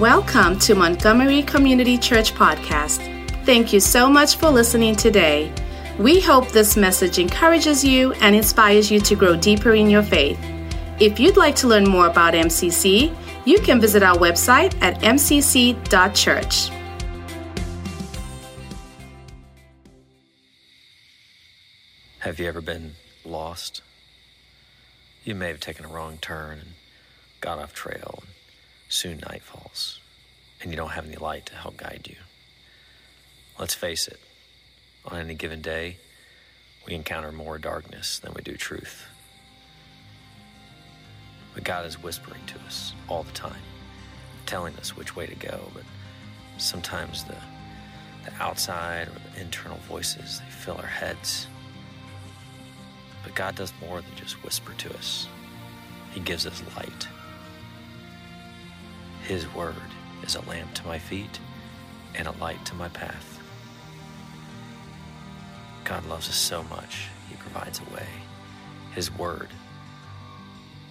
Welcome to Montgomery Community Church Podcast. Thank you so much for listening today. We hope this message encourages you and inspires you to grow deeper in your faith. If you'd like to learn more about MCC, you can visit our website at mcc.church. Have you ever been lost? You may have taken a wrong turn and got off trail. Soon night falls, and you don't have any light to help guide you. Let's face it, on any given day, we encounter more darkness than we do truth. But God is whispering to us all the time, telling us which way to go, but sometimes the, the outside or the internal voices, they fill our heads. But God does more than just whisper to us. He gives us light. His word is a lamp to my feet and a light to my path. God loves us so much, He provides a way. His word,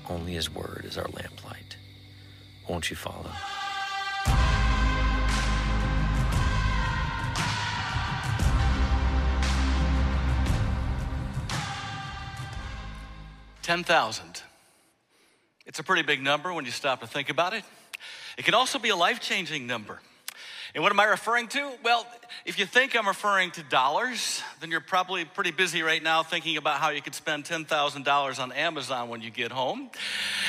only His word is our lamplight. Won't you follow? Ten thousand. It's a pretty big number when you stop to think about it. It can also be a life changing number. And what am I referring to? Well, if you think I'm referring to dollars, then you're probably pretty busy right now thinking about how you could spend $10,000 on Amazon when you get home.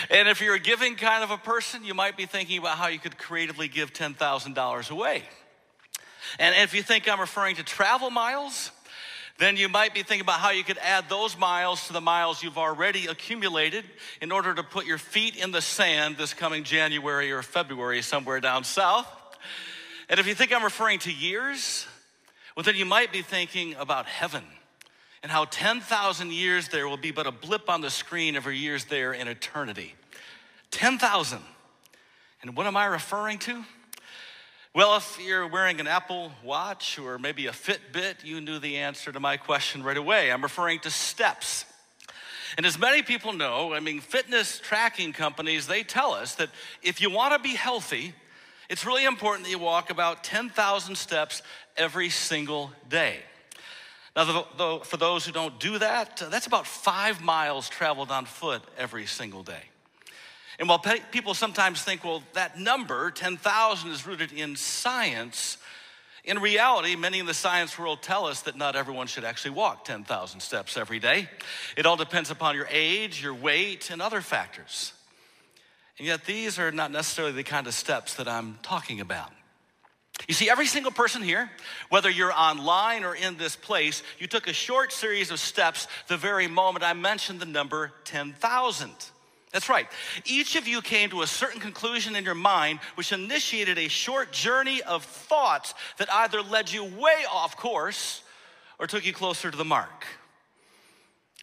And if you're a giving kind of a person, you might be thinking about how you could creatively give $10,000 away. And if you think I'm referring to travel miles, then you might be thinking about how you could add those miles to the miles you've already accumulated in order to put your feet in the sand this coming January or February somewhere down south. And if you think I'm referring to years, well, then you might be thinking about heaven and how 10,000 years there will be but a blip on the screen of your years there in eternity. 10,000. And what am I referring to? Well, if you're wearing an Apple Watch or maybe a Fitbit, you knew the answer to my question right away. I'm referring to steps. And as many people know, I mean, fitness tracking companies, they tell us that if you want to be healthy, it's really important that you walk about 10,000 steps every single day. Now, though, for those who don't do that, that's about five miles traveled on foot every single day. And while people sometimes think, well, that number, 10,000, is rooted in science, in reality, many in the science world tell us that not everyone should actually walk 10,000 steps every day. It all depends upon your age, your weight, and other factors. And yet, these are not necessarily the kind of steps that I'm talking about. You see, every single person here, whether you're online or in this place, you took a short series of steps the very moment I mentioned the number 10,000. That's right. Each of you came to a certain conclusion in your mind, which initiated a short journey of thoughts that either led you way off course or took you closer to the mark.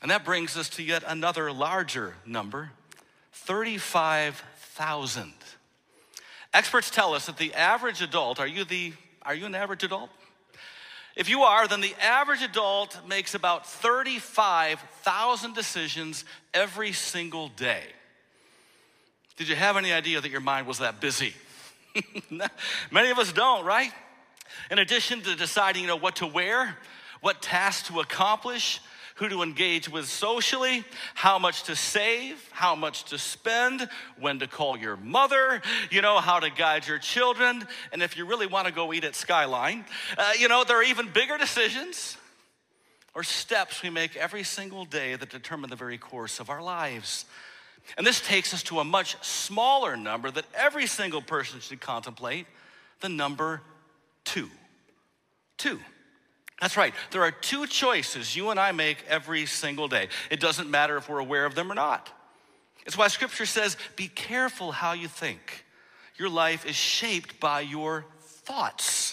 And that brings us to yet another larger number 35,000. Experts tell us that the average adult, are you, the, are you an average adult? If you are, then the average adult makes about 35,000 decisions every single day. Did you have any idea that your mind was that busy? Many of us don't, right? In addition to deciding, you know, what to wear, what tasks to accomplish, who to engage with socially, how much to save, how much to spend, when to call your mother, you know, how to guide your children, and if you really want to go eat at Skyline, uh, you know, there are even bigger decisions or steps we make every single day that determine the very course of our lives. And this takes us to a much smaller number that every single person should contemplate the number two. Two. That's right. There are two choices you and I make every single day. It doesn't matter if we're aware of them or not. It's why scripture says, be careful how you think. Your life is shaped by your thoughts.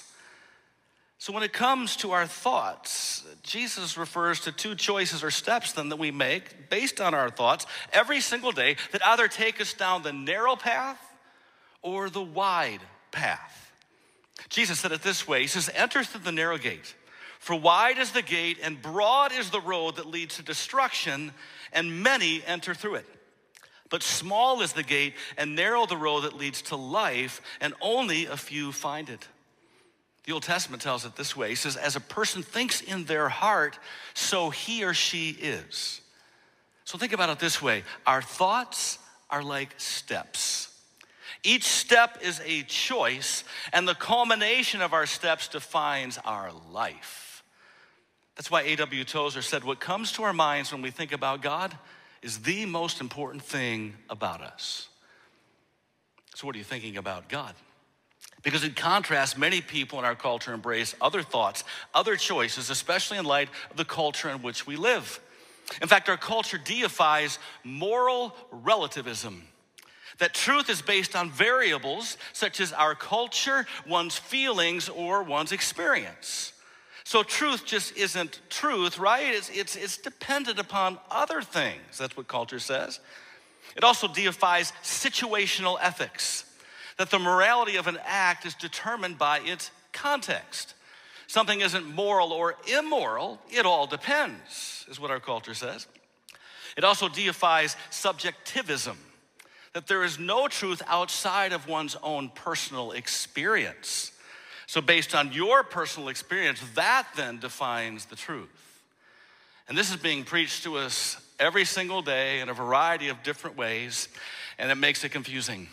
So, when it comes to our thoughts, Jesus refers to two choices or steps then that we make based on our thoughts every single day that either take us down the narrow path or the wide path. Jesus said it this way He says, Enter through the narrow gate, for wide is the gate and broad is the road that leads to destruction, and many enter through it. But small is the gate and narrow the road that leads to life, and only a few find it. The Old Testament tells it this way He says, As a person thinks in their heart, so he or she is. So think about it this way our thoughts are like steps. Each step is a choice, and the culmination of our steps defines our life. That's why A.W. Tozer said, What comes to our minds when we think about God is the most important thing about us. So, what are you thinking about God? Because, in contrast, many people in our culture embrace other thoughts, other choices, especially in light of the culture in which we live. In fact, our culture deifies moral relativism. That truth is based on variables such as our culture, one's feelings, or one's experience. So truth just isn't truth, right? It's, it's, it's dependent upon other things. That's what culture says. It also deifies situational ethics, that the morality of an act is determined by its context. Something isn't moral or immoral, it all depends, is what our culture says. It also deifies subjectivism, that there is no truth outside of one's own personal experience. So, based on your personal experience, that then defines the truth. And this is being preached to us every single day in a variety of different ways, and it makes it confusing.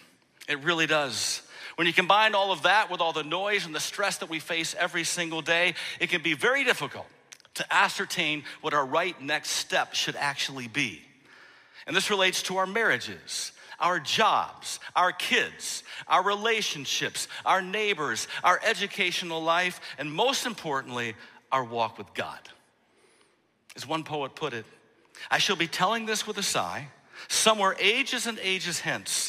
It really does. When you combine all of that with all the noise and the stress that we face every single day, it can be very difficult to ascertain what our right next step should actually be. And this relates to our marriages our jobs, our kids, our relationships, our neighbors, our educational life, and most importantly, our walk with God. As one poet put it, I shall be telling this with a sigh. Somewhere ages and ages hence,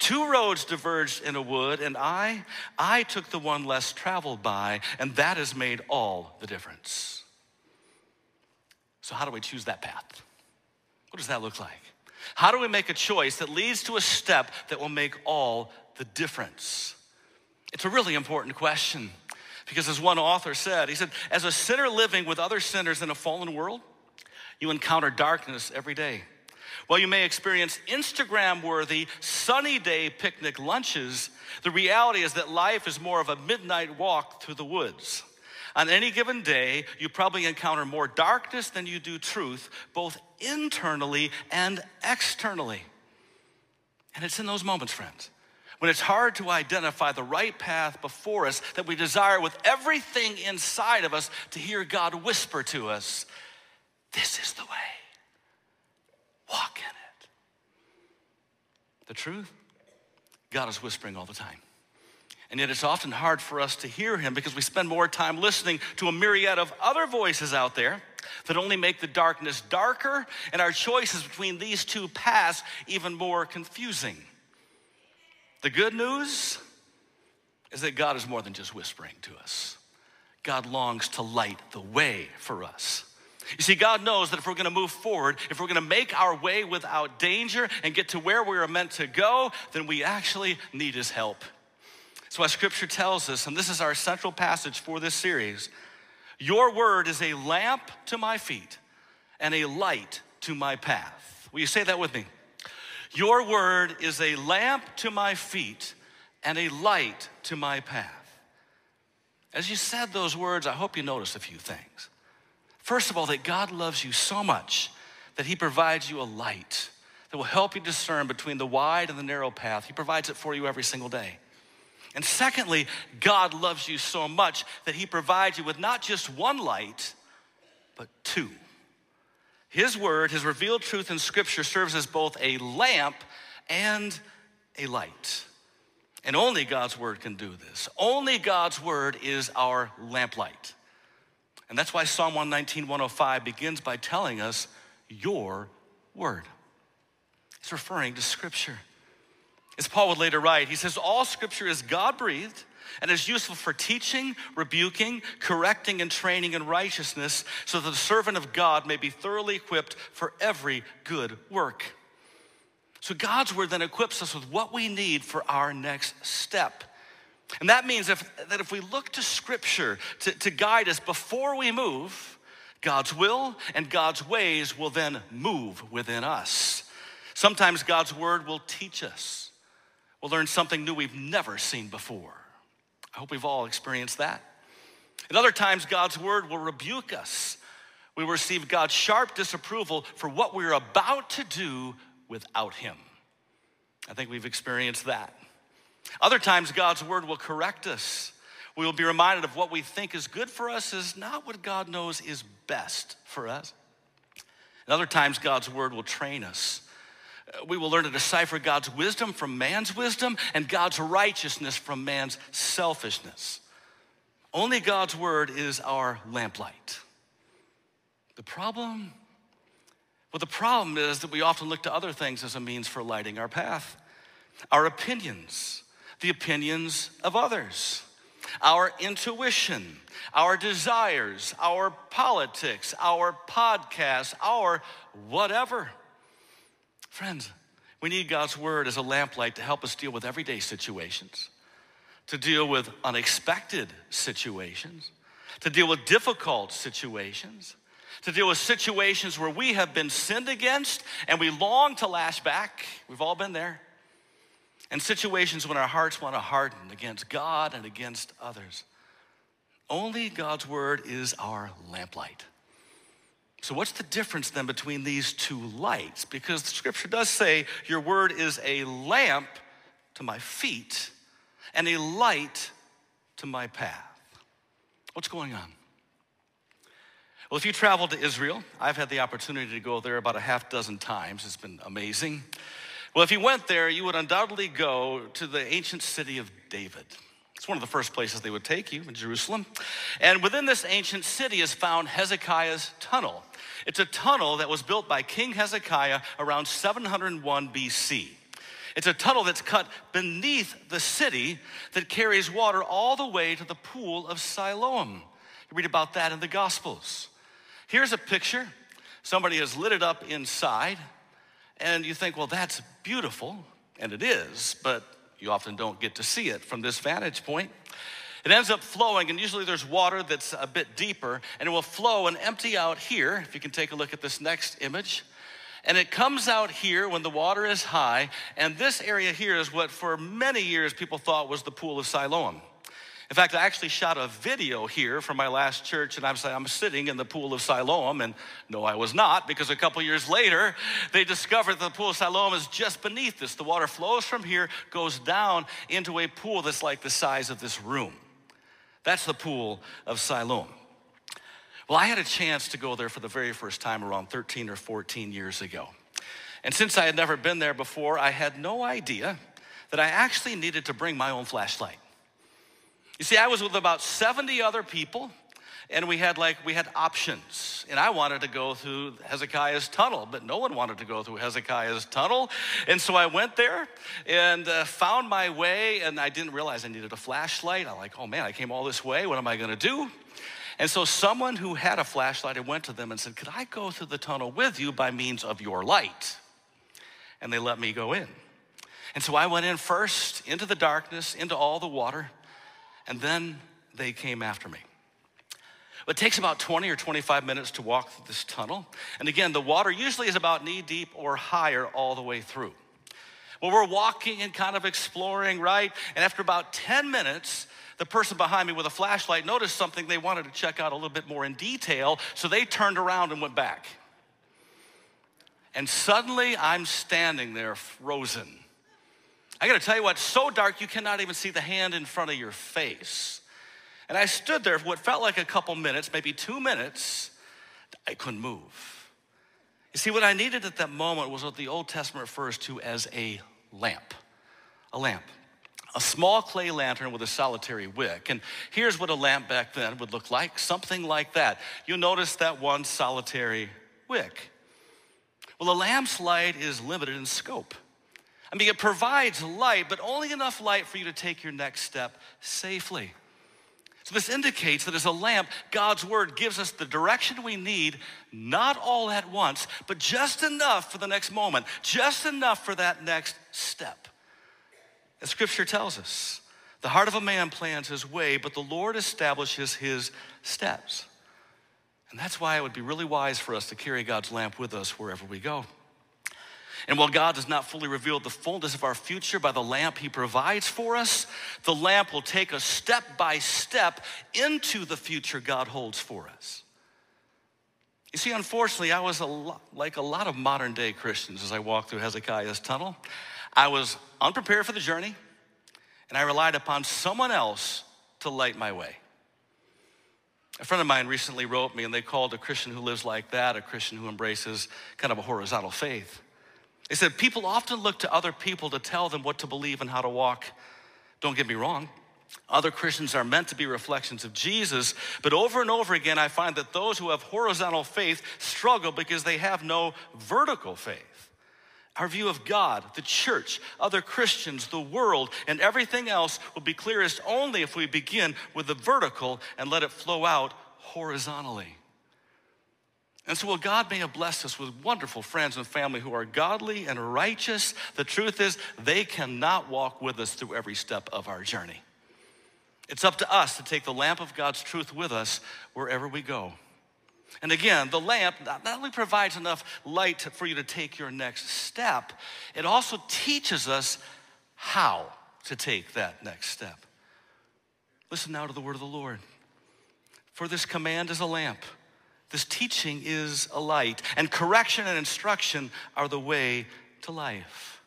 two roads diverged in a wood, and I, I took the one less traveled by, and that has made all the difference. So, how do we choose that path? What does that look like? How do we make a choice that leads to a step that will make all the difference? It's a really important question because, as one author said, he said, as a sinner living with other sinners in a fallen world, you encounter darkness every day. While you may experience Instagram worthy sunny day picnic lunches, the reality is that life is more of a midnight walk through the woods. On any given day, you probably encounter more darkness than you do truth, both internally and externally. And it's in those moments, friends, when it's hard to identify the right path before us that we desire with everything inside of us to hear God whisper to us, This is the way. Walk in it. The truth, God is whispering all the time. And yet it's often hard for us to hear him because we spend more time listening to a myriad of other voices out there that only make the darkness darker and our choices between these two paths even more confusing. The good news is that God is more than just whispering to us. God longs to light the way for us. You see, God knows that if we're gonna move forward, if we're gonna make our way without danger and get to where we are meant to go, then we actually need His help. So, as scripture tells us, and this is our central passage for this series, your word is a lamp to my feet and a light to my path. Will you say that with me? Your word is a lamp to my feet and a light to my path. As you said those words, I hope you noticed a few things. First of all, that God loves you so much that He provides you a light that will help you discern between the wide and the narrow path. He provides it for you every single day. And secondly, God loves you so much that He provides you with not just one light, but two. His word, His revealed truth in Scripture, serves as both a lamp and a light. And only God's word can do this. Only God's word is our lamplight. And that's why Psalm 119, 105 begins by telling us, Your word. It's referring to Scripture. As Paul would later write, he says, All scripture is God breathed and is useful for teaching, rebuking, correcting, and training in righteousness, so that the servant of God may be thoroughly equipped for every good work. So God's word then equips us with what we need for our next step. And that means if, that if we look to Scripture to, to guide us before we move, God's will and God's ways will then move within us. Sometimes God's word will teach us. We'll learn something new we've never seen before. I hope we've all experienced that. At other times, God's word will rebuke us. We receive God's sharp disapproval for what we're about to do without Him. I think we've experienced that. Other times, God's word will correct us. We will be reminded of what we think is good for us is not what God knows is best for us. And other times, God's word will train us. We will learn to decipher God's wisdom from man's wisdom and God's righteousness from man's selfishness. Only God's word is our lamplight. The problem? Well, the problem is that we often look to other things as a means for lighting our path. Our opinions, the opinions of others, our intuition, our desires, our politics, our podcasts, our whatever. Friends, we need God's word as a lamplight to help us deal with everyday situations, to deal with unexpected situations, to deal with difficult situations, to deal with situations where we have been sinned against and we long to lash back. We've all been there. And situations when our hearts want to harden against God and against others. Only God's word is our lamplight. So, what's the difference then between these two lights? Because the scripture does say, Your word is a lamp to my feet and a light to my path. What's going on? Well, if you travel to Israel, I've had the opportunity to go there about a half dozen times. It's been amazing. Well, if you went there, you would undoubtedly go to the ancient city of David. It's one of the first places they would take you in Jerusalem. And within this ancient city is found Hezekiah's tunnel. It's a tunnel that was built by King Hezekiah around 701 BC. It's a tunnel that's cut beneath the city that carries water all the way to the pool of Siloam. You read about that in the Gospels. Here's a picture. Somebody has lit it up inside, and you think, well, that's beautiful, and it is, but you often don't get to see it from this vantage point. It ends up flowing, and usually there's water that's a bit deeper, and it will flow and empty out here. If you can take a look at this next image. And it comes out here when the water is high, and this area here is what for many years people thought was the Pool of Siloam. In fact, I actually shot a video here from my last church, and I'm, I'm sitting in the pool of Siloam, and no, I was not, because a couple years later, they discovered that the pool of Siloam is just beneath this. The water flows from here, goes down into a pool that's like the size of this room. That's the pool of Siloam. Well, I had a chance to go there for the very first time around 13 or 14 years ago. And since I had never been there before, I had no idea that I actually needed to bring my own flashlight. You see, I was with about 70 other people, and we had like, we had options. And I wanted to go through Hezekiah's tunnel, but no one wanted to go through Hezekiah's tunnel. And so I went there and uh, found my way, and I didn't realize I needed a flashlight. I'm like, oh man, I came all this way. What am I gonna do? And so someone who had a flashlight, I went to them and said, Could I go through the tunnel with you by means of your light? And they let me go in. And so I went in first into the darkness, into all the water and then they came after me. It takes about 20 or 25 minutes to walk through this tunnel. And again, the water usually is about knee deep or higher all the way through. Well, we're walking and kind of exploring, right? And after about 10 minutes, the person behind me with a flashlight noticed something they wanted to check out a little bit more in detail, so they turned around and went back. And suddenly I'm standing there frozen. I gotta tell you what, so dark you cannot even see the hand in front of your face. And I stood there for what felt like a couple minutes, maybe two minutes. I couldn't move. You see, what I needed at that moment was what the Old Testament refers to as a lamp. A lamp. A small clay lantern with a solitary wick. And here's what a lamp back then would look like something like that. You'll notice that one solitary wick. Well, a lamp's light is limited in scope. I mean, it provides light, but only enough light for you to take your next step safely. So, this indicates that as a lamp, God's word gives us the direction we need, not all at once, but just enough for the next moment, just enough for that next step. As scripture tells us, the heart of a man plans his way, but the Lord establishes his steps. And that's why it would be really wise for us to carry God's lamp with us wherever we go. And while God does not fully reveal the fullness of our future by the lamp He provides for us, the lamp will take us step by step into the future God holds for us. You see, unfortunately, I was a lot, like a lot of modern day Christians as I walked through Hezekiah's tunnel. I was unprepared for the journey, and I relied upon someone else to light my way. A friend of mine recently wrote me, and they called a Christian who lives like that a Christian who embraces kind of a horizontal faith. They said, People often look to other people to tell them what to believe and how to walk. Don't get me wrong. Other Christians are meant to be reflections of Jesus, but over and over again, I find that those who have horizontal faith struggle because they have no vertical faith. Our view of God, the church, other Christians, the world, and everything else will be clearest only if we begin with the vertical and let it flow out horizontally. And so, while God may have blessed us with wonderful friends and family who are godly and righteous, the truth is they cannot walk with us through every step of our journey. It's up to us to take the lamp of God's truth with us wherever we go. And again, the lamp not only provides enough light for you to take your next step, it also teaches us how to take that next step. Listen now to the word of the Lord. For this command is a lamp, this teaching is a light, and correction and instruction are the way to life.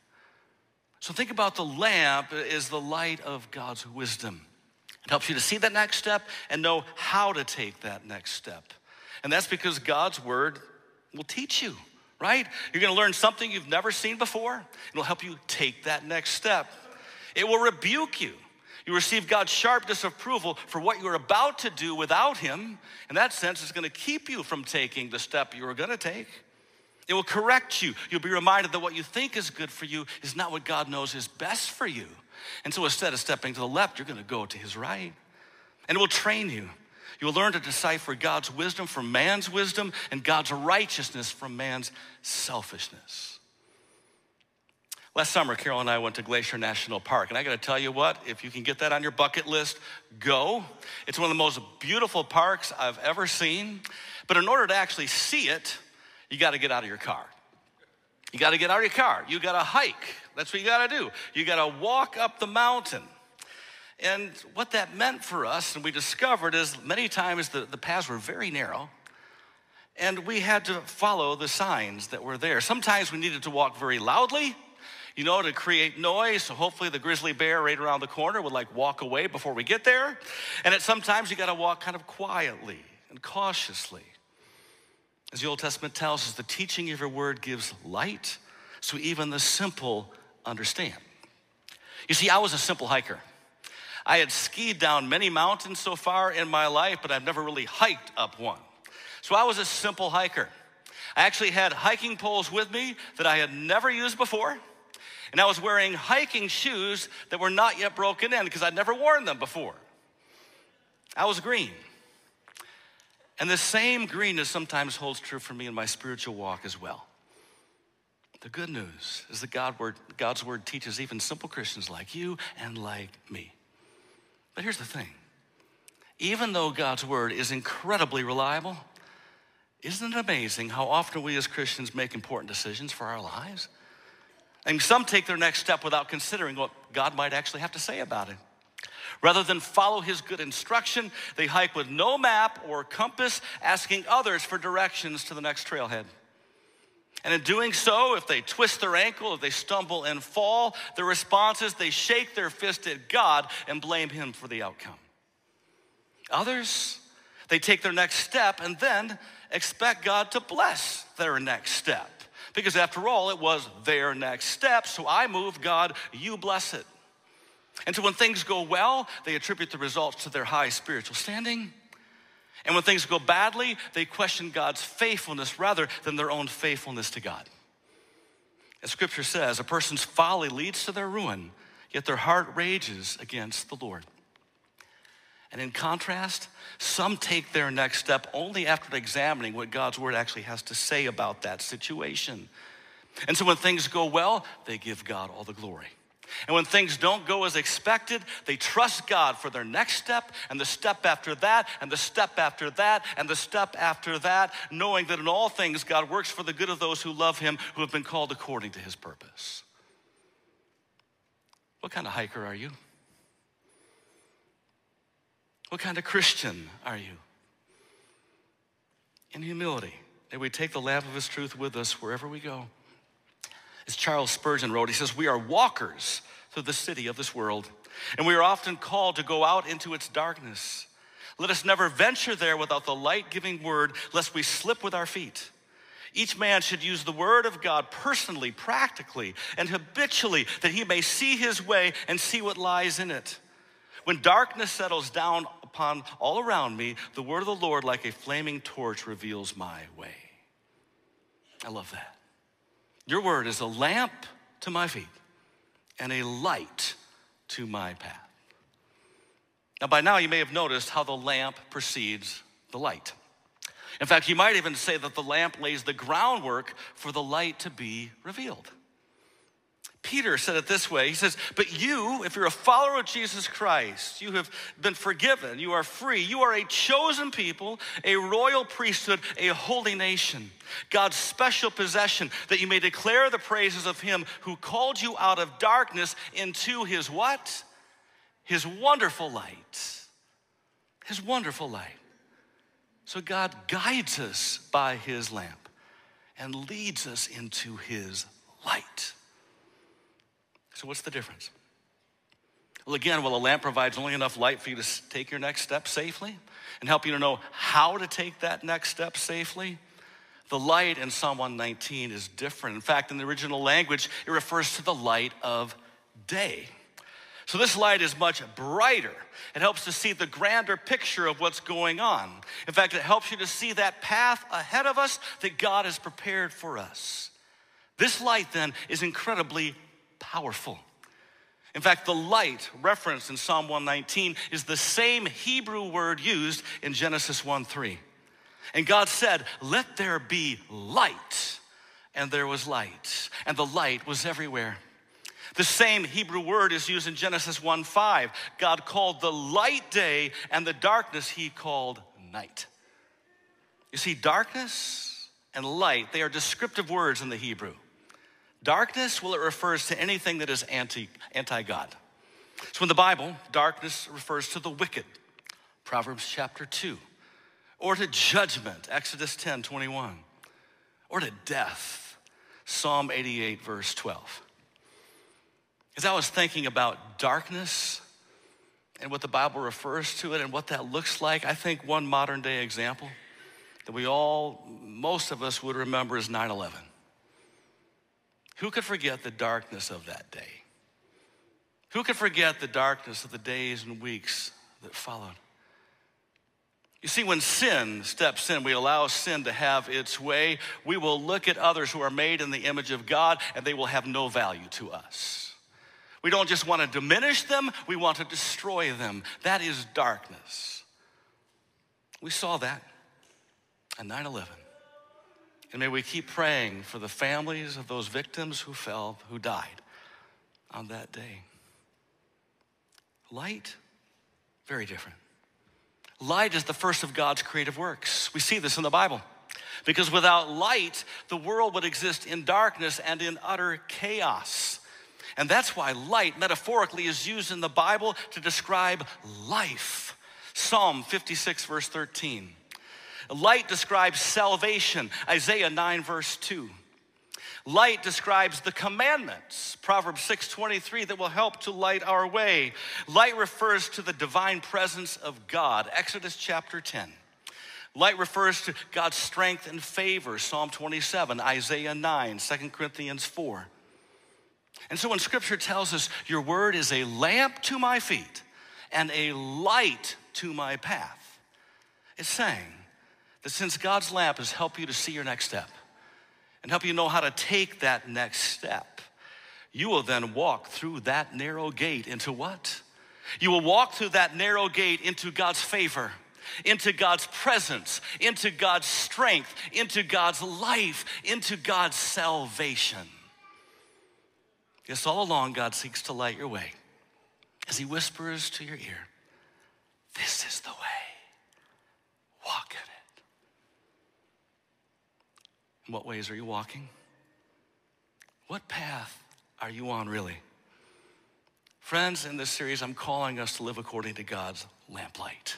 So think about the lamp is the light of God's wisdom. It helps you to see that next step and know how to take that next step. And that's because God's word will teach you, right? You're gonna learn something you've never seen before. It'll help you take that next step. It will rebuke you. You receive God's sharp disapproval for what you're about to do without Him. In that sense, it's gonna keep you from taking the step you were gonna take. It will correct you. You'll be reminded that what you think is good for you is not what God knows is best for you. And so instead of stepping to the left, you're going to go to his right. And it will train you. You will learn to decipher God's wisdom from man's wisdom and God's righteousness from man's selfishness. Last summer, Carol and I went to Glacier National Park, and I gotta tell you what, if you can get that on your bucket list, go. It's one of the most beautiful parks I've ever seen. But in order to actually see it, you gotta get out of your car. You gotta get out of your car. You gotta hike. That's what you got to do. You got to walk up the mountain. And what that meant for us, and we discovered, is many times the, the paths were very narrow, and we had to follow the signs that were there. Sometimes we needed to walk very loudly, you know, to create noise. So hopefully the grizzly bear right around the corner would like walk away before we get there. And at sometimes you got to walk kind of quietly and cautiously. As the Old Testament tells us, the teaching of your word gives light, so even the simple understand. You see, I was a simple hiker. I had skied down many mountains so far in my life, but I've never really hiked up one. So I was a simple hiker. I actually had hiking poles with me that I had never used before. And I was wearing hiking shoes that were not yet broken in because I'd never worn them before. I was green. And the same greenness sometimes holds true for me in my spiritual walk as well. The good news is that God word, God's word teaches even simple Christians like you and like me. But here's the thing even though God's word is incredibly reliable, isn't it amazing how often we as Christians make important decisions for our lives? And some take their next step without considering what God might actually have to say about it. Rather than follow his good instruction, they hike with no map or compass, asking others for directions to the next trailhead. And in doing so, if they twist their ankle, if they stumble and fall, the response is they shake their fist at God and blame Him for the outcome. Others, they take their next step and then expect God to bless their next step. Because after all, it was their next step. So I move, God, you bless it. And so when things go well, they attribute the results to their high spiritual standing. And when things go badly, they question God's faithfulness rather than their own faithfulness to God. As scripture says, a person's folly leads to their ruin, yet their heart rages against the Lord. And in contrast, some take their next step only after examining what God's word actually has to say about that situation. And so when things go well, they give God all the glory. And when things don't go as expected, they trust God for their next step and the step after that and the step after that and the step after that, knowing that in all things God works for the good of those who love Him, who have been called according to His purpose. What kind of hiker are you? What kind of Christian are you? In humility, may we take the lamp of His truth with us wherever we go. As Charles Spurgeon wrote, he says, We are walkers through the city of this world, and we are often called to go out into its darkness. Let us never venture there without the light giving word, lest we slip with our feet. Each man should use the word of God personally, practically, and habitually that he may see his way and see what lies in it. When darkness settles down upon all around me, the word of the Lord, like a flaming torch, reveals my way. I love that. Your word is a lamp to my feet and a light to my path. Now, by now, you may have noticed how the lamp precedes the light. In fact, you might even say that the lamp lays the groundwork for the light to be revealed. Peter said it this way He says, But you, if you're a follower of Jesus Christ, you have been forgiven, you are free, you are a chosen people, a royal priesthood, a holy nation, God's special possession, that you may declare the praises of Him who called you out of darkness into His what? His wonderful light. His wonderful light. So God guides us by His lamp and leads us into His light. So, what's the difference? Well, again, while a lamp provides only enough light for you to take your next step safely and help you to know how to take that next step safely, the light in Psalm 119 is different. In fact, in the original language, it refers to the light of day. So, this light is much brighter. It helps to see the grander picture of what's going on. In fact, it helps you to see that path ahead of us that God has prepared for us. This light, then, is incredibly powerful. In fact, the light referenced in Psalm 119 is the same Hebrew word used in Genesis 1 3. And God said, Let there be light. And there was light. And the light was everywhere. The same Hebrew word is used in Genesis 1 5. God called the light day, and the darkness he called night. You see, darkness and light, they are descriptive words in the Hebrew. Darkness, well, it refers to anything that is anti, anti-God. So in the Bible, darkness refers to the wicked, Proverbs chapter 2, or to judgment, Exodus 10, 21, or to death, Psalm 88, verse 12. As I was thinking about darkness and what the Bible refers to it and what that looks like, I think one modern day example that we all, most of us would remember is 9 11. Who could forget the darkness of that day? Who could forget the darkness of the days and weeks that followed? You see, when sin steps in, we allow sin to have its way, we will look at others who are made in the image of God and they will have no value to us. We don't just want to diminish them, we want to destroy them. That is darkness. We saw that on 9 11. And may we keep praying for the families of those victims who fell, who died on that day. Light, very different. Light is the first of God's creative works. We see this in the Bible. Because without light, the world would exist in darkness and in utter chaos. And that's why light, metaphorically, is used in the Bible to describe life. Psalm 56, verse 13. Light describes salvation, Isaiah 9, verse 2. Light describes the commandments, Proverbs 6:23 that will help to light our way. Light refers to the divine presence of God, Exodus chapter 10. Light refers to God's strength and favor, Psalm 27, Isaiah 9, 2 Corinthians 4. And so when scripture tells us your word is a lamp to my feet and a light to my path, it's saying that since God's lamp has helped you to see your next step and help you know how to take that next step, you will then walk through that narrow gate into what? You will walk through that narrow gate into God's favor, into God's presence, into God's strength, into God's life, into God's salvation. Yes, all along, God seeks to light your way as He whispers to your ear, This is the way. Walk in it. In what ways are you walking? What path are you on, really? Friends, in this series, I'm calling us to live according to God's lamplight.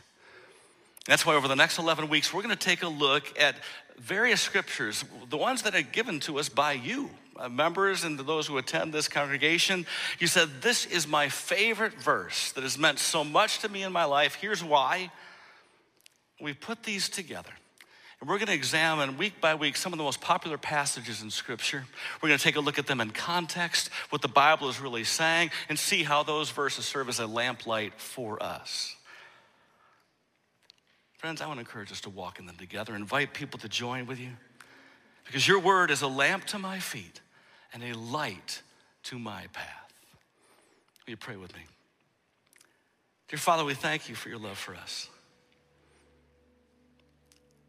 That's why over the next 11 weeks, we're going to take a look at various scriptures, the ones that are given to us by you, uh, members and those who attend this congregation. You said, This is my favorite verse that has meant so much to me in my life. Here's why. We put these together. And we're going to examine week by week some of the most popular passages in Scripture. We're going to take a look at them in context, what the Bible is really saying, and see how those verses serve as a lamplight for us. Friends, I want to encourage us to walk in them together, invite people to join with you, because your word is a lamp to my feet and a light to my path. Will you pray with me? Dear Father, we thank you for your love for us.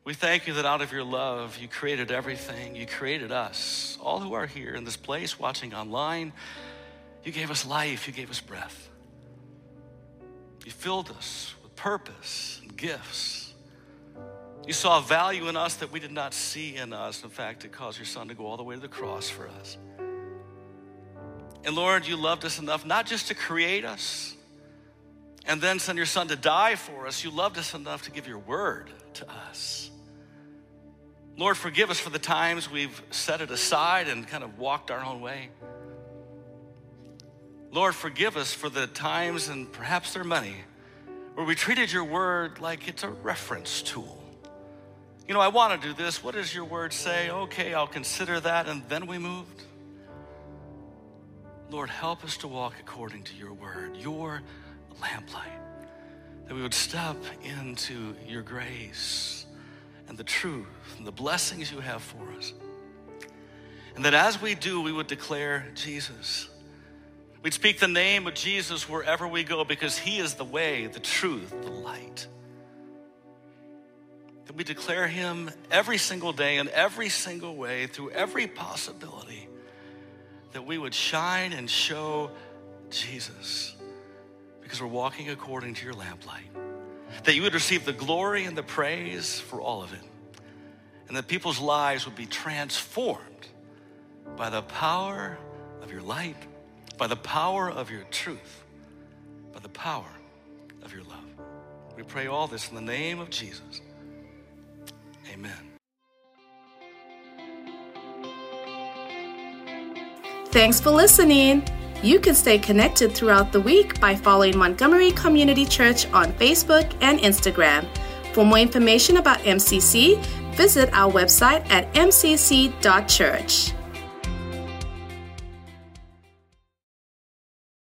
We thank you that out of your love, you created everything. You created us, all who are here in this place, watching online. You gave us life, you gave us breath. You filled us with purpose and gifts. You saw value in us that we did not see in us. In fact, it caused your son to go all the way to the cross for us. And Lord, you loved us enough not just to create us and then send your son to die for us, you loved us enough to give your word to us. Lord, forgive us for the times we've set it aside and kind of walked our own way. Lord, forgive us for the times, and perhaps they're where we treated your word like it's a reference tool. You know, I want to do this. What does your word say? Okay, I'll consider that, and then we moved. Lord, help us to walk according to your word, your lamplight, that we would step into your grace and the truth and the blessings you have for us. And that as we do, we would declare Jesus. We'd speak the name of Jesus wherever we go because he is the way, the truth, the light. That we declare him every single day in every single way through every possibility. That we would shine and show Jesus because we're walking according to your lamplight that you would receive the glory and the praise for all of it, and that people's lives would be transformed by the power of your light, by the power of your truth, by the power of your love. We pray all this in the name of Jesus. Amen. Thanks for listening. You can stay connected throughout the week by following Montgomery Community Church on Facebook and Instagram. For more information about MCC, visit our website at mcc.church.